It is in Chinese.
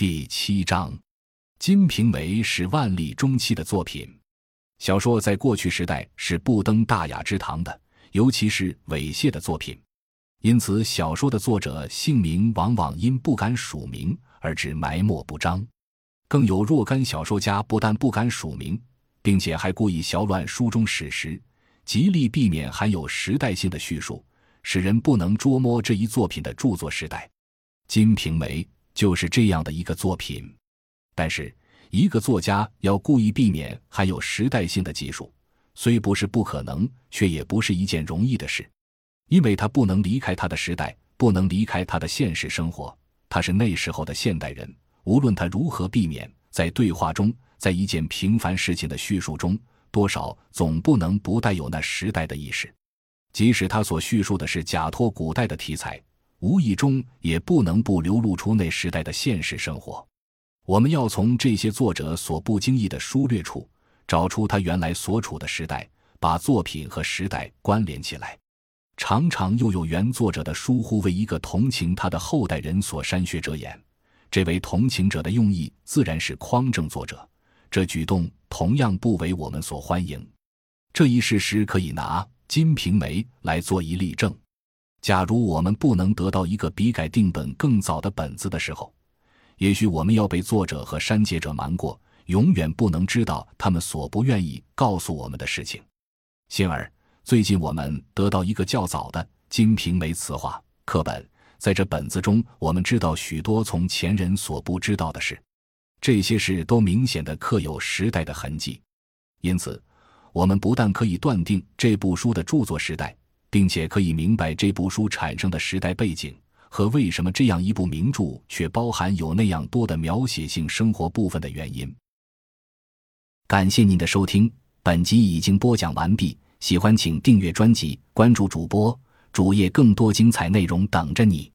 第七章，《金瓶梅》是万历中期的作品。小说在过去时代是不登大雅之堂的，尤其是猥亵的作品。因此，小说的作者姓名往往因不敢署名而致埋没不彰。更有若干小说家不但不敢署名，并且还故意小乱书中史实，极力避免含有时代性的叙述，使人不能捉摸这一作品的著作时代。《金瓶梅》。就是这样的一个作品，但是一个作家要故意避免含有时代性的技术，虽不是不可能，却也不是一件容易的事，因为他不能离开他的时代，不能离开他的现实生活。他是那时候的现代人，无论他如何避免，在对话中，在一件平凡事情的叙述中，多少总不能不带有那时代的意识，即使他所叙述的是假托古代的题材。无意中也不能不流露出那时代的现实生活。我们要从这些作者所不经意的疏略处，找出他原来所处的时代，把作品和时代关联起来。常常又有原作者的疏忽，为一个同情他的后代人所删削遮掩。这位同情者的用意，自然是匡正作者。这举动同样不为我们所欢迎。这一事实可以拿《金瓶梅》来做一例证。假如我们不能得到一个比改定本更早的本子的时候，也许我们要被作者和删节者瞒过，永远不能知道他们所不愿意告诉我们的事情。幸而，最近我们得到一个较早的《金瓶梅》词话课本，在这本子中，我们知道许多从前人所不知道的事，这些事都明显的刻有时代的痕迹，因此，我们不但可以断定这部书的著作时代。并且可以明白这部书产生的时代背景和为什么这样一部名著却包含有那样多的描写性生活部分的原因。感谢您的收听，本集已经播讲完毕。喜欢请订阅专辑，关注主播主页，更多精彩内容等着你。